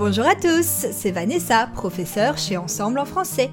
Bonjour à tous, c'est Vanessa, professeure chez Ensemble en français.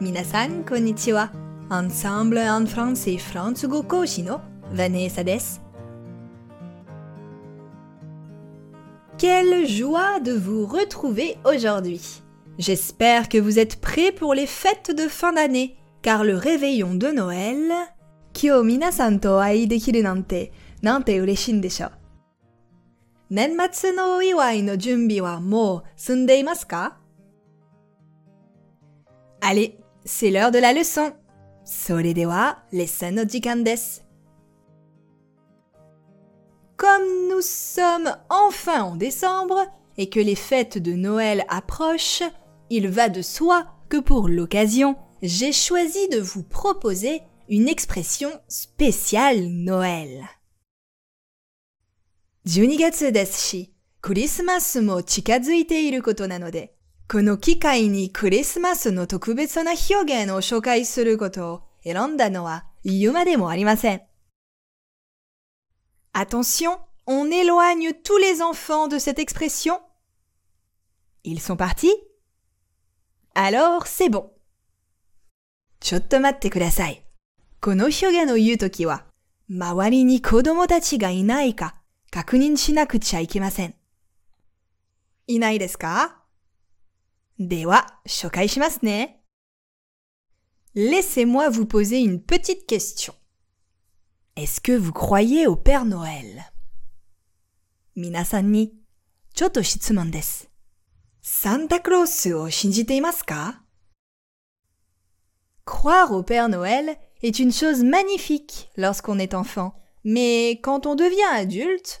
Minasan konnichiwa. Ensemble en français Fransugo Koshi no Vanessa desu. Quelle joie de vous retrouver aujourd'hui. J'espère que vous êtes prêts pour les fêtes de fin d'année, car le réveillon de Noël... Kyo minasan to ai dekiru nante, nante ureshin desho. Nenmatsu no iwai no junbi wa mou sundeimasu ka? Allez, c'est l'heure de la leçon. Sore de wa lesson no jikan desu. Comme nous sommes enfin en décembre et que les fêtes de Noël approchent, il va de soi que pour l'occasion, j'ai choisi de vous proposer une expression spéciale Noël. 12月ですし、クリスマスも近づいていることなので、この機会にクリスマスの特別な表現を紹介することを選んだのは言うまでもありません。Attention, on éloigne tous les enfants de cette expression. Ils sont partis? Alors c'est bon. ちょっと待ってください。この表現を言うときは、周りに子供たちがいないか確認しなくちゃいけません。いないですかでは、紹介しますね。Laissez-moi vous poser une petite question. Est-ce que vous croyez au Père Noël 皆さんに、ちょっと質問です。サンタクロースを信じていますか Croire au Père Noël est une chose magnifique lorsqu'on est enfant, mais quand on devient adulte,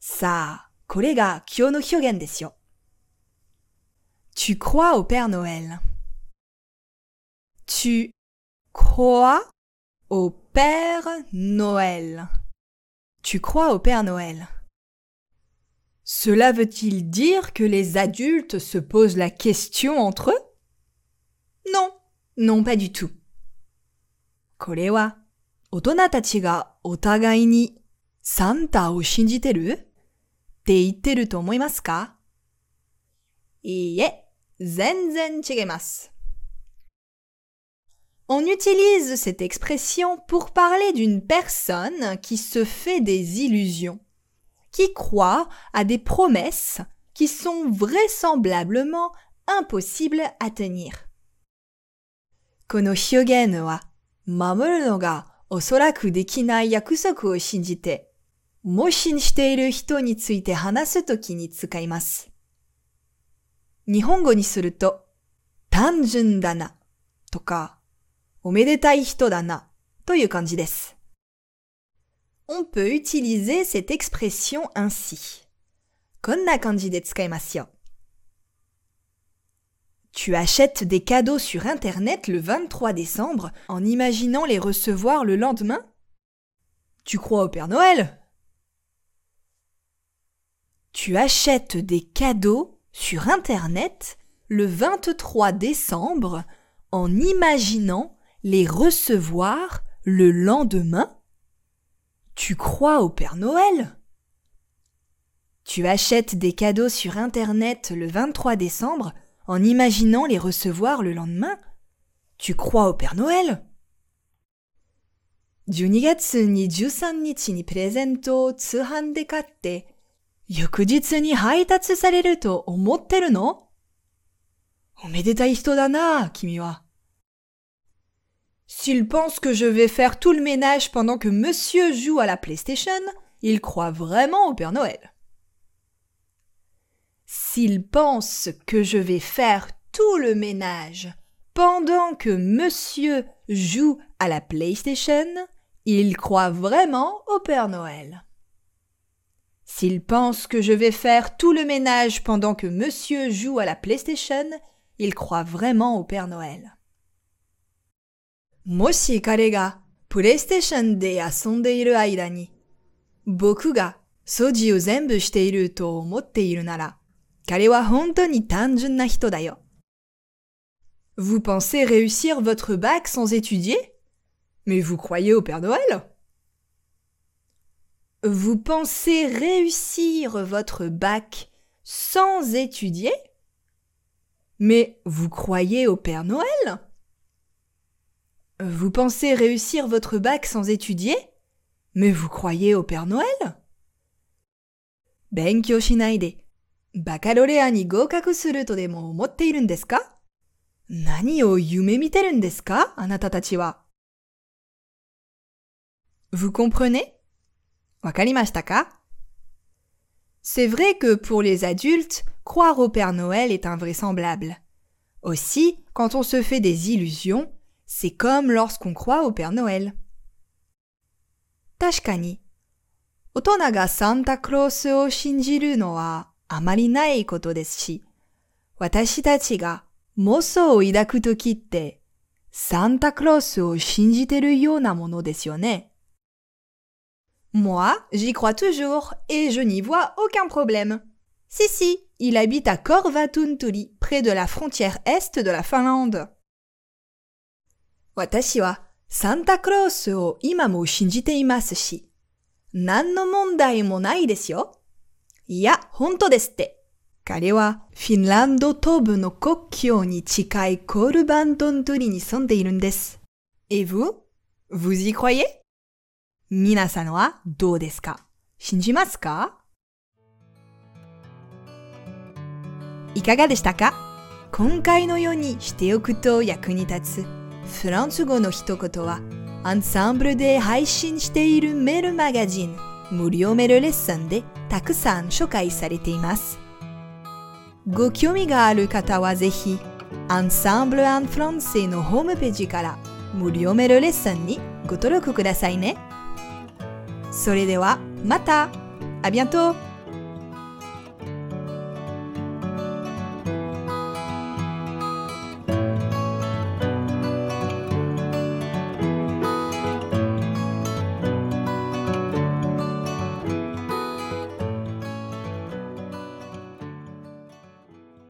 Ça, kollega kyono hyogen desu Tu crois au Père Noël? Tu crois au Père Noël? Tu crois au Père Noël? Cela veut-il dire que les adultes se posent la question entre eux? Non, non pas du tout. Korewa, って言ってると思いますかいいえ、全然違います。On utilise cette expression pour parler d'une personne qui se fait des illusions, qui croit à des promesses qui sont vraisemblablement impossibles à tenir. この表現は守るのがおそらくできない約束を信じて、 模試している人について話すときに使います。日本語にすると、単純だな、とか、おめでたい人だな、という感じです。On peut utiliser cette expression ainsi. こんな感じで使いますよ。Tu achètes des cadeaux sur Internet le 23 décembre en imaginant les recevoir le lendemain Tu crois au Père Noël Tu achètes des cadeaux sur Internet le 23 décembre en imaginant les recevoir le lendemain Tu crois au Père Noël Tu achètes des cadeaux sur Internet le 23 décembre en imaginant les recevoir le lendemain Tu crois au Père Noël 12月に13日にプレゼントを通販で買って、 翌日に配達されると思ってるのおめでたい人だな、君は。S'il pense que je vais faire tout le ménage pendant que monsieur joue à la PlayStation, il croit vraiment au Père Noël. S'il pense que je vais faire tout le ménage pendant que monsieur joue à la PlayStation, il croit vraiment au Père Noël. S'il pense que je vais faire tout le ménage pendant que monsieur joue à la PlayStation, il croit vraiment au Père Noël. Vous pensez réussir votre bac sans étudier? Mais vous croyez au Père Noël? Vous pensez réussir votre bac sans étudier Mais vous croyez au Père Noël Vous pensez réussir votre bac sans étudier Mais vous croyez au Père Noël 勉強しないで、バカロレアに合格するとでも思っているんですか何を夢見てるんですかあなたたちは。Vous comprenez? C'est vrai que pour les adultes, croire au Père Noël est invraisemblable. Aussi, quand on se fait des illusions, c'est comme lorsqu'on croit au Père Noël. Tashkani. Otona ga Santa Claus o shinjiru no wa amari nai koto desu shi, watashi tachi ga moso o idaku toki Santa Claus o shinjiteru yona mono desu yo ne. Moi, j'y crois toujours et je n'y vois aucun problème. Si, si, il habite à Korvatuntuli, près de la frontière est de la Finlande. Watashi wa Santa Claus o ima mo shinjite imasu no mondai mo nai desu yo? Vous? Vous y croyez? 皆さんはどうですか？信じますか？いかがでしたか？今回のようにしておくと役に立つフランス語の一言はアンサンブルで配信しているメールマガジン無料メールレッスンでたくさん紹介されています。ご興味がある方はぜひアンサンブル・アン・フランセのホームページから無料メールレッスンにご登録くださいね。それではまたあ bientôt